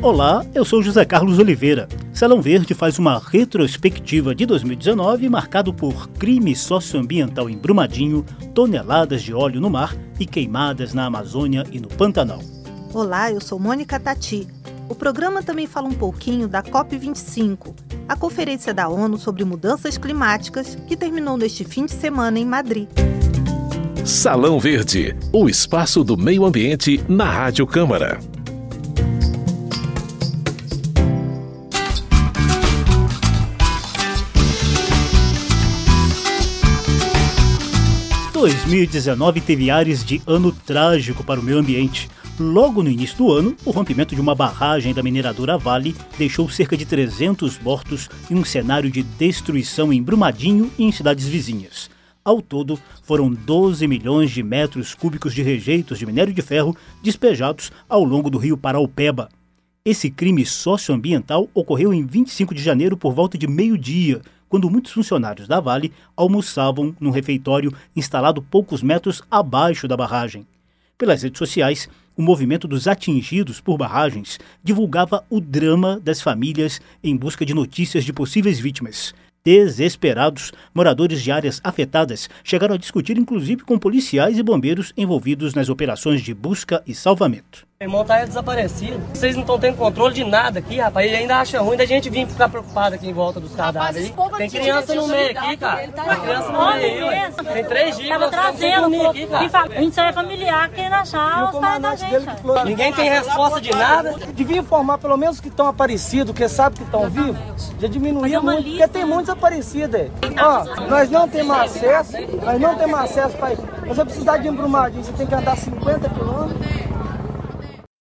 Olá, eu sou José Carlos Oliveira. Salão Verde faz uma retrospectiva de 2019 marcado por crime socioambiental em Brumadinho, toneladas de óleo no mar e queimadas na Amazônia e no Pantanal. Olá, eu sou Mônica Tati. O programa também fala um pouquinho da COP25, a conferência da ONU sobre mudanças climáticas que terminou neste fim de semana em Madrid. Salão Verde, o espaço do meio ambiente na Rádio Câmara. 2019 teve ares de ano trágico para o meio ambiente. Logo no início do ano, o rompimento de uma barragem da mineradora Vale deixou cerca de 300 mortos e um cenário de destruição em Brumadinho e em cidades vizinhas. Ao todo, foram 12 milhões de metros cúbicos de rejeitos de minério de ferro despejados ao longo do rio Paraupeba. Esse crime socioambiental ocorreu em 25 de janeiro por volta de meio-dia, quando muitos funcionários da Vale almoçavam num refeitório instalado poucos metros abaixo da barragem. Pelas redes sociais, o movimento dos atingidos por barragens divulgava o drama das famílias em busca de notícias de possíveis vítimas. Desesperados, moradores de áreas afetadas chegaram a discutir inclusive com policiais e bombeiros envolvidos nas operações de busca e salvamento. Meu irmão tá desaparecido. Vocês não estão tendo controle de nada aqui, rapaz. Ele ainda acha ruim da gente vir ficar preocupado aqui em volta dos cadáveres. Tem criança no meio aqui, cara. Tem criança no meio Tem três dias. Tava trazendo aqui, cara. A gente só é familiar querendo achar os pais da gente. Ninguém tem resposta de nada. Devia informar pelo menos que estão aparecidos, que sabe que estão vivos. Já diminuía muito, porque tem muitos desaparecidos. Ó, nós não temos acesso, nós não temos acesso para isso. Você precisa de embrumadinho, você tem que andar 50 quilômetros.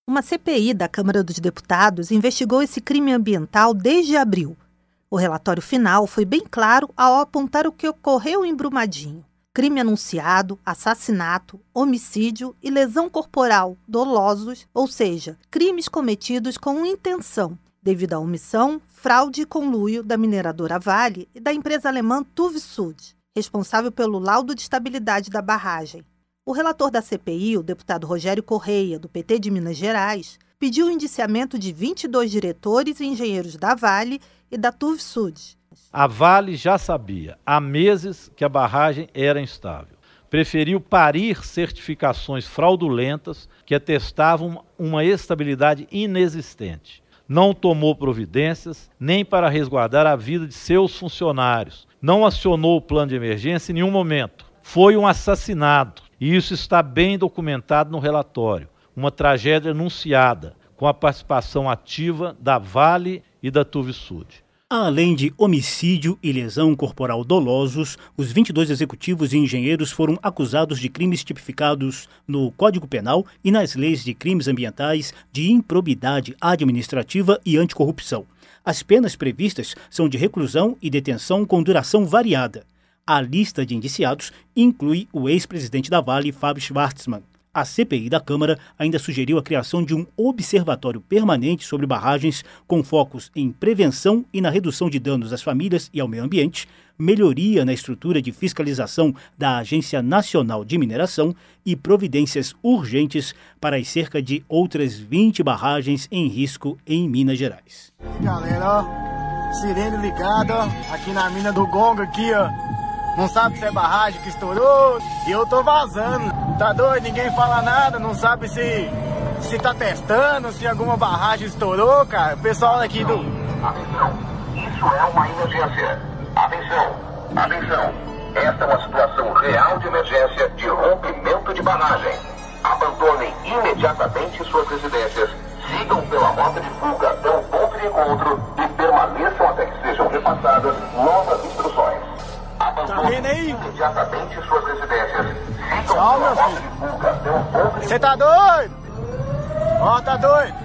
Uma CPI da Câmara dos Deputados investigou esse crime ambiental desde abril. O relatório final foi bem claro ao apontar o que ocorreu em Brumadinho: crime anunciado, assassinato, homicídio e lesão corporal dolosos, ou seja, crimes cometidos com intenção, devido à omissão, fraude e conluio da mineradora Vale e da empresa alemã TUV Sud, responsável pelo laudo de estabilidade da barragem, o relator da CPI, o deputado Rogério Correia, do PT de Minas Gerais, pediu o indiciamento de 22 diretores e engenheiros da Vale e da TUVSUD. A Vale já sabia há meses que a barragem era instável. Preferiu parir certificações fraudulentas que atestavam uma estabilidade inexistente. Não tomou providências nem para resguardar a vida de seus funcionários. Não acionou o plano de emergência em nenhum momento. Foi um assassinato e isso está bem documentado no relatório. Uma tragédia anunciada, com a participação ativa da Vale e da Tuvisud. Além de homicídio e lesão corporal dolosos, os 22 executivos e engenheiros foram acusados de crimes tipificados no Código Penal e nas leis de crimes ambientais, de improbidade administrativa e anticorrupção. As penas previstas são de reclusão e detenção com duração variada. A lista de indiciados inclui o ex-presidente da Vale, Fábio Schwartzmann. A CPI da Câmara ainda sugeriu a criação de um observatório permanente sobre barragens com focos em prevenção e na redução de danos às famílias e ao meio ambiente, melhoria na estrutura de fiscalização da Agência Nacional de Mineração e providências urgentes para as cerca de outras 20 barragens em risco em Minas Gerais. Galera, ó, sirene ligada, aqui na mina do Gonga aqui, ó. Não sabe se é barragem que estourou e eu tô vazando. Tá doido? Ninguém fala nada, não sabe se se tá testando, se alguma barragem estourou, cara. O pessoal aqui do. Atenção, isso é uma emergência. Atenção, atenção. Esta é uma situação real de emergência de rompimento de barragem. Abandonem imediatamente suas residências, sigam pela rota de fuga até o ponto de encontro e permaneçam até que sejam repassadas novas instruções. Vendo aí? Imediatamente suas residências. Tchau, meu filho. Você tá doido? Ó, tá doido?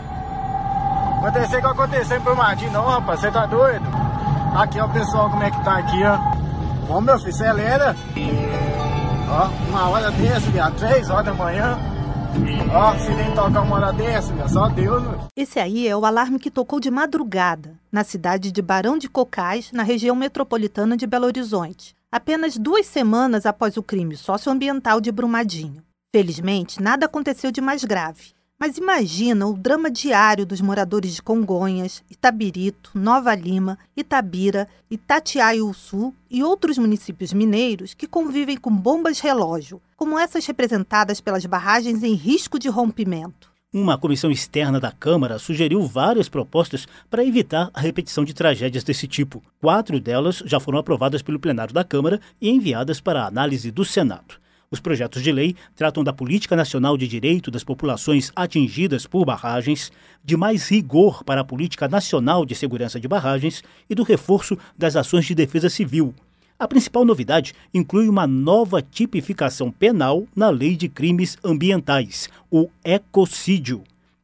Acontecer que aconteceu em Brumadinho, não, rapaz. Você tá doido? Aqui, ó, o pessoal, como é que tá aqui, ó. Bom, meu filho, você é lenda. Ó, uma hora dessa, viado, três horas da manhã. Ó, se nem tocar uma hora dessa, meu, só Deus, meu. Esse aí é o alarme que tocou de madrugada, na cidade de Barão de Cocais, na região metropolitana de Belo Horizonte apenas duas semanas após o crime socioambiental de Brumadinho. Felizmente, nada aconteceu de mais grave, Mas imagina o drama diário dos moradores de Congonhas, Itabirito, Nova Lima, Itabira, Itatiaiuçu e outros municípios mineiros que convivem com bombas relógio, como essas representadas pelas barragens em risco de rompimento. Uma comissão externa da Câmara sugeriu várias propostas para evitar a repetição de tragédias desse tipo. Quatro delas já foram aprovadas pelo plenário da Câmara e enviadas para a análise do Senado. Os projetos de lei tratam da política nacional de direito das populações atingidas por barragens, de mais rigor para a política nacional de segurança de barragens e do reforço das ações de defesa civil, a principal novidade inclui uma nova tipificação penal na Lei de Crimes Ambientais, o ecocídio.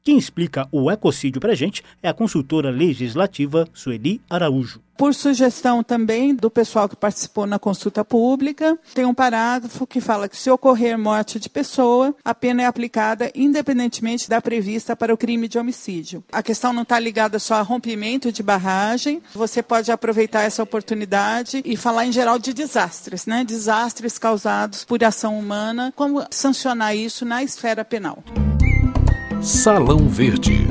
Quem explica o ecocídio para gente é a consultora legislativa Sueli Araújo. Por sugestão também do pessoal que participou na consulta pública, tem um parágrafo que fala que se ocorrer morte de pessoa, a pena é aplicada independentemente da prevista para o crime de homicídio. A questão não está ligada só a rompimento de barragem, você pode aproveitar essa oportunidade e falar em geral de desastres, né? Desastres causados por ação humana, como sancionar isso na esfera penal. Salão Verde.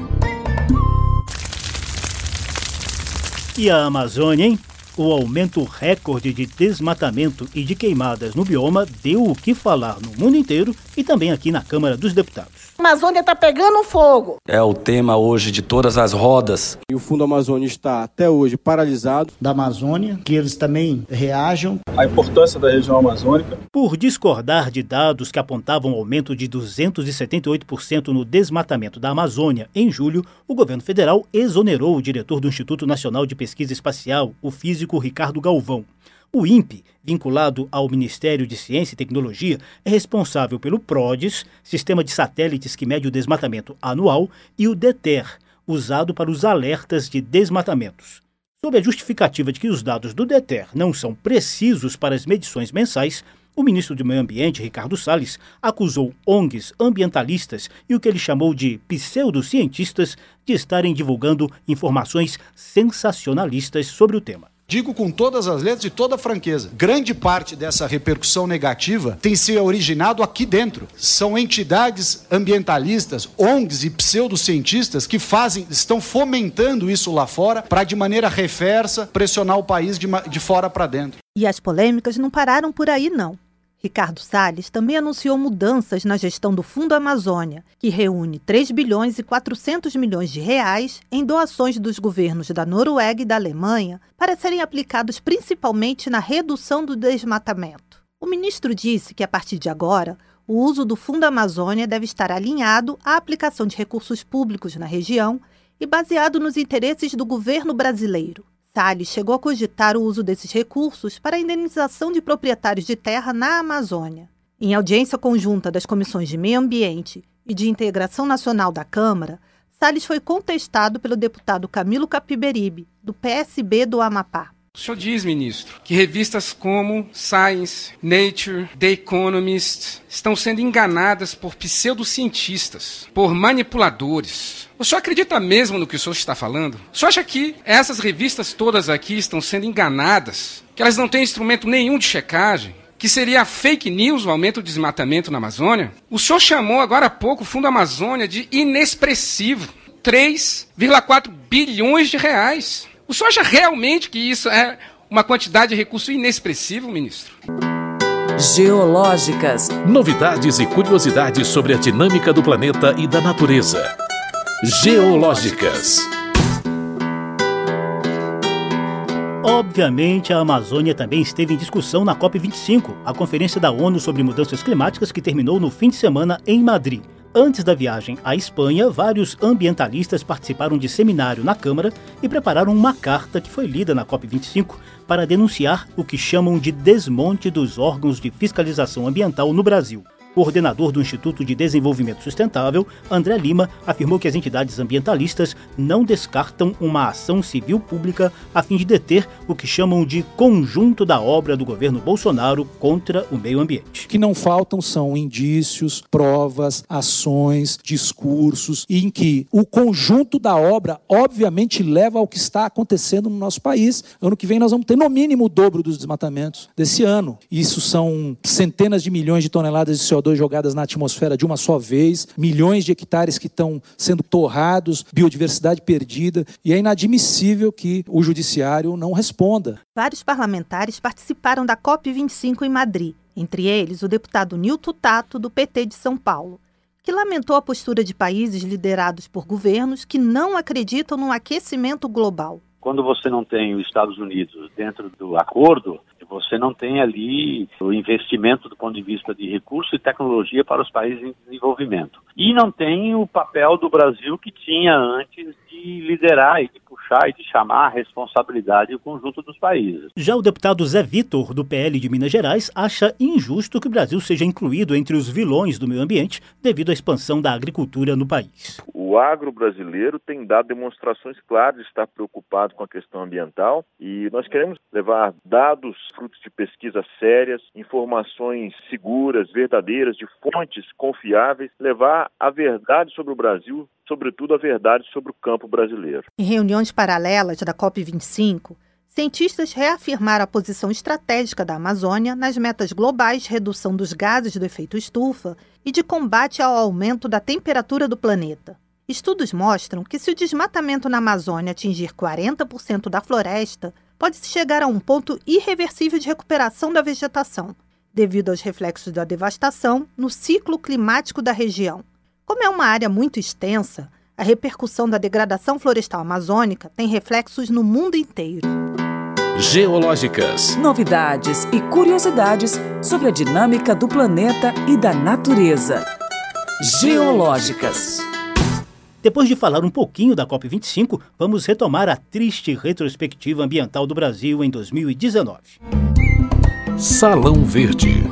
E a Amazônia, hein? O aumento recorde de desmatamento e de queimadas no bioma deu o que falar no mundo inteiro e também aqui na Câmara dos Deputados. A Amazônia está pegando fogo. É o tema hoje de todas as rodas. E o Fundo Amazônia está até hoje paralisado. Da Amazônia, que eles também reajam. A importância da região amazônica. Por discordar de dados que apontavam aumento de 278% no desmatamento da Amazônia em julho, o governo federal exonerou o diretor do Instituto Nacional de Pesquisa Espacial, o físico Ricardo Galvão. O INPE, vinculado ao Ministério de Ciência e Tecnologia, é responsável pelo PRODES, sistema de satélites que mede o desmatamento anual, e o DETER, usado para os alertas de desmatamentos. Sob a justificativa de que os dados do DETER não são precisos para as medições mensais, o ministro do Meio Ambiente, Ricardo Salles, acusou ONGs ambientalistas e o que ele chamou de pseudocientistas de estarem divulgando informações sensacionalistas sobre o tema. Digo com todas as letras e toda franqueza: grande parte dessa repercussão negativa tem se originado aqui dentro. São entidades ambientalistas, ONGs e pseudocientistas que fazem, estão fomentando isso lá fora para, de maneira reversa, pressionar o país de, de fora para dentro. E as polêmicas não pararam por aí, não. Ricardo Salles também anunciou mudanças na gestão do Fundo Amazônia, que reúne 3 bilhões e 400 milhões de reais em doações dos governos da Noruega e da Alemanha para serem aplicados principalmente na redução do desmatamento. O ministro disse que a partir de agora, o uso do Fundo Amazônia deve estar alinhado à aplicação de recursos públicos na região e baseado nos interesses do governo brasileiro. Salles chegou a cogitar o uso desses recursos para a indenização de proprietários de terra na Amazônia. Em audiência conjunta das comissões de Meio Ambiente e de Integração Nacional da Câmara, Salles foi contestado pelo deputado Camilo Capiberibe, do PSB do Amapá. O senhor diz, ministro, que revistas como Science, Nature, The Economist estão sendo enganadas por pseudocientistas, por manipuladores. O senhor acredita mesmo no que o senhor está falando? O senhor acha que essas revistas todas aqui estão sendo enganadas? Que elas não têm instrumento nenhum de checagem? que seria fake news o aumento do desmatamento na Amazônia? O senhor chamou agora há pouco o Fundo Amazônia de inexpressivo. 3,4 bilhões de reais. O senhor acha realmente que isso é uma quantidade de recurso inexpressivo, ministro? Geológicas. Novidades e curiosidades sobre a dinâmica do planeta e da natureza. Geológicas. Obviamente, a Amazônia também esteve em discussão na COP25, a Conferência da ONU sobre Mudanças Climáticas que terminou no fim de semana em Madrid. Antes da viagem à Espanha, vários ambientalistas participaram de seminário na Câmara e prepararam uma carta que foi lida na COP25 para denunciar o que chamam de desmonte dos órgãos de fiscalização ambiental no Brasil coordenador do Instituto de Desenvolvimento Sustentável, André Lima, afirmou que as entidades ambientalistas não descartam uma ação civil pública a fim de deter o que chamam de conjunto da obra do governo Bolsonaro contra o meio ambiente. Que não faltam são indícios, provas, ações, discursos, em que o conjunto da obra, obviamente, leva ao que está acontecendo no nosso país. Ano que vem nós vamos ter no mínimo o dobro dos desmatamentos desse ano. Isso são centenas de milhões de toneladas de CO2 CO2 jogadas na atmosfera de uma só vez, milhões de hectares que estão sendo torrados, biodiversidade perdida, e é inadmissível que o judiciário não responda. Vários parlamentares participaram da COP25 em Madrid, entre eles o deputado Nilton Tato, do PT de São Paulo que lamentou a postura de países liderados por governos que não acreditam no aquecimento global. Quando você não tem os Estados Unidos dentro do acordo, você não tem ali o investimento do ponto de vista de recurso e tecnologia para os países em desenvolvimento. E não tem o papel do Brasil que tinha antes de liderar e de puxar e de chamar a responsabilidade o conjunto dos países. Já o deputado Zé Vitor, do PL de Minas Gerais, acha injusto que o Brasil seja incluído entre os vilões do meio ambiente devido à expansão da agricultura no país. O agro brasileiro tem dado demonstrações claras de estar preocupado com a questão ambiental e nós queremos levar dados, frutos de pesquisa sérias, informações seguras, verdadeiras, de fontes confiáveis, levar a verdade sobre o Brasil sobretudo, a verdade sobre o campo brasileiro. Em reuniões paralelas da COP25, cientistas reafirmaram a posição estratégica da Amazônia nas metas globais de redução dos gases do efeito estufa e de combate ao aumento da temperatura do planeta. Estudos mostram que, se o desmatamento na Amazônia atingir 40% da floresta, pode-se chegar a um ponto irreversível de recuperação da vegetação, devido aos reflexos da devastação no ciclo climático da região. Como é uma área muito extensa, a repercussão da degradação florestal amazônica tem reflexos no mundo inteiro. Geológicas. Novidades e curiosidades sobre a dinâmica do planeta e da natureza. Geológicas. Depois de falar um pouquinho da COP25, vamos retomar a triste retrospectiva ambiental do Brasil em 2019. Salão Verde.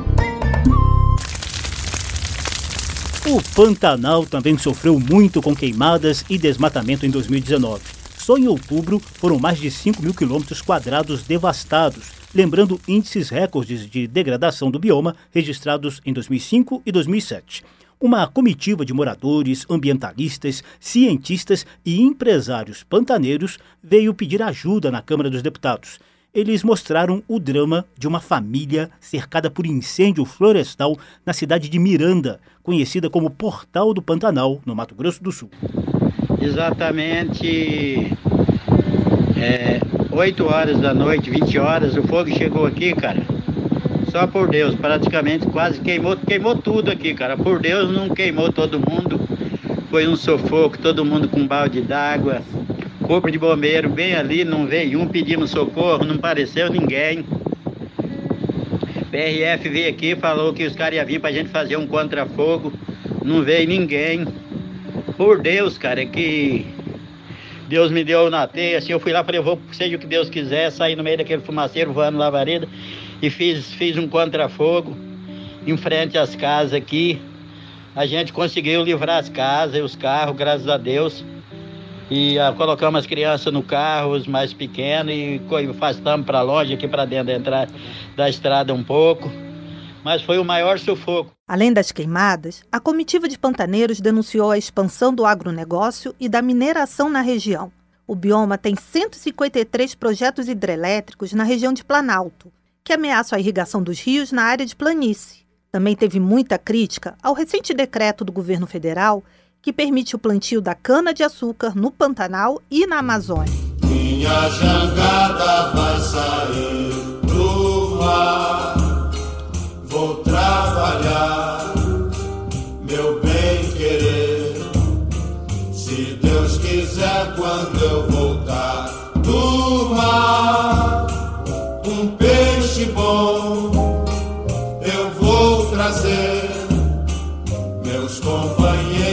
O Pantanal também sofreu muito com queimadas e desmatamento em 2019. Só em outubro foram mais de 5 mil quilômetros quadrados devastados, lembrando índices recordes de degradação do bioma registrados em 2005 e 2007. Uma comitiva de moradores, ambientalistas, cientistas e empresários pantaneiros veio pedir ajuda na Câmara dos Deputados eles mostraram o drama de uma família cercada por incêndio florestal na cidade de Miranda, conhecida como Portal do Pantanal, no Mato Grosso do Sul. Exatamente é, 8 horas da noite, 20 horas, o fogo chegou aqui, cara. Só por Deus, praticamente quase queimou, queimou tudo aqui, cara. Por Deus não queimou todo mundo. Foi um sufoco, todo mundo com balde d'água, corpo de bombeiro bem ali, não veio um pedindo socorro, não apareceu ninguém. PRF veio aqui, falou que os caras iam vir pra gente fazer um contrafogo, não veio ninguém. Por Deus, cara, é que Deus me deu na teia, assim, eu fui lá, falei, vou, seja o que Deus quiser, saí no meio daquele fumaceiro voando lavareda e fiz, fiz um contrafogo em frente às casas aqui. A gente conseguiu livrar as casas e os carros, graças a Deus e uh, colocamos as crianças no carro, os mais pequenos, e afastamos para longe, aqui para dentro da, entrada, da estrada um pouco. Mas foi o maior sufoco. Além das queimadas, a comitiva de pantaneiros denunciou a expansão do agronegócio e da mineração na região. O bioma tem 153 projetos hidrelétricos na região de Planalto, que ameaçam a irrigação dos rios na área de planície. Também teve muita crítica ao recente decreto do governo federal que permite o plantio da cana-de-açúcar no Pantanal e na Amazônia. Minha jangada vai sair pro mar, vou trabalhar, meu bem querer. Se Deus quiser, quando eu voltar do mar, um peixe bom eu vou trazer, meus companheiros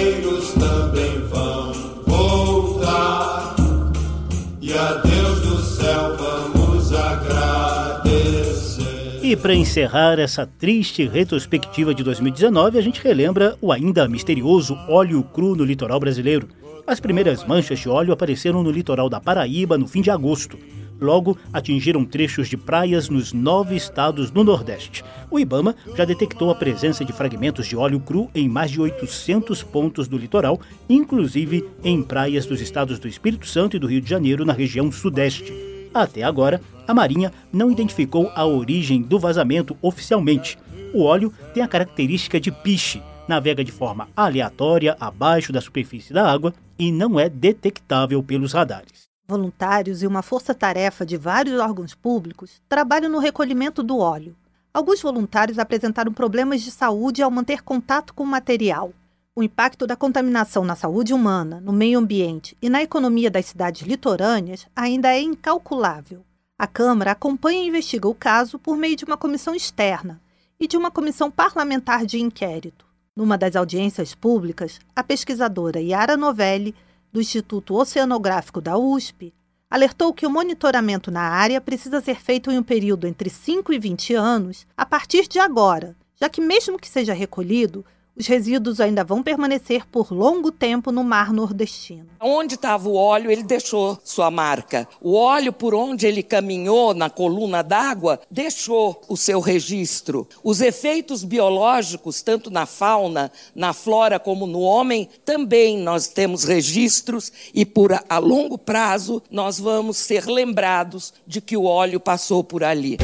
E para encerrar essa triste retrospectiva de 2019, a gente relembra o ainda misterioso óleo cru no litoral brasileiro. As primeiras manchas de óleo apareceram no litoral da Paraíba no fim de agosto. Logo, atingiram trechos de praias nos nove estados do Nordeste. O Ibama já detectou a presença de fragmentos de óleo cru em mais de 800 pontos do litoral, inclusive em praias dos estados do Espírito Santo e do Rio de Janeiro, na região Sudeste. Até agora, a Marinha não identificou a origem do vazamento oficialmente. O óleo tem a característica de piche, navega de forma aleatória abaixo da superfície da água e não é detectável pelos radares. Voluntários e uma força-tarefa de vários órgãos públicos trabalham no recolhimento do óleo. Alguns voluntários apresentaram problemas de saúde ao manter contato com o material. O impacto da contaminação na saúde humana, no meio ambiente e na economia das cidades litorâneas ainda é incalculável. A Câmara acompanha e investiga o caso por meio de uma comissão externa e de uma comissão parlamentar de inquérito. Numa das audiências públicas, a pesquisadora Yara Novelli, do Instituto Oceanográfico da USP, alertou que o monitoramento na área precisa ser feito em um período entre 5 e 20 anos a partir de agora, já que, mesmo que seja recolhido, os resíduos ainda vão permanecer por longo tempo no mar nordestino. Onde estava o óleo, ele deixou sua marca. O óleo, por onde ele caminhou na coluna d'água, deixou o seu registro. Os efeitos biológicos, tanto na fauna, na flora, como no homem, também nós temos registros e, por a longo prazo, nós vamos ser lembrados de que o óleo passou por ali.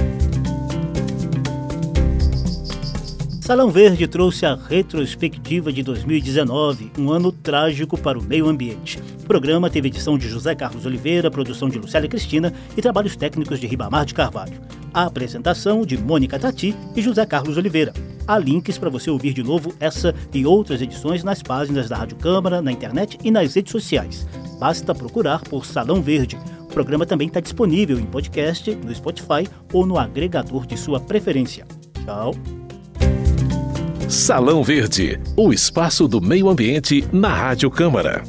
Salão Verde trouxe a retrospectiva de 2019, um ano trágico para o meio ambiente. O programa teve edição de José Carlos Oliveira, produção de Lucélia Cristina e trabalhos técnicos de Ribamar de Carvalho. A apresentação de Mônica Tati e José Carlos Oliveira. Há links para você ouvir de novo essa e outras edições nas páginas da Rádio Câmara, na internet e nas redes sociais. Basta procurar por Salão Verde. O programa também está disponível em podcast, no Spotify ou no agregador de sua preferência. Tchau! Salão Verde, o espaço do meio ambiente na Rádio Câmara.